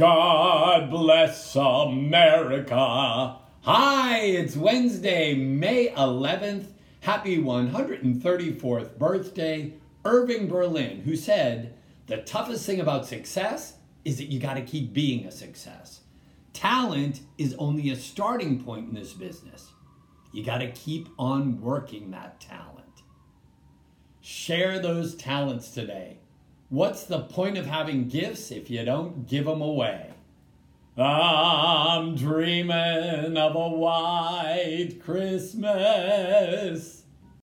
God bless America. Hi, it's Wednesday, May 11th. Happy 134th birthday, Irving Berlin, who said, The toughest thing about success is that you got to keep being a success. Talent is only a starting point in this business. You got to keep on working that talent. Share those talents today. What's the point of having gifts if you don't give them away? I'm dreaming of a white Christmas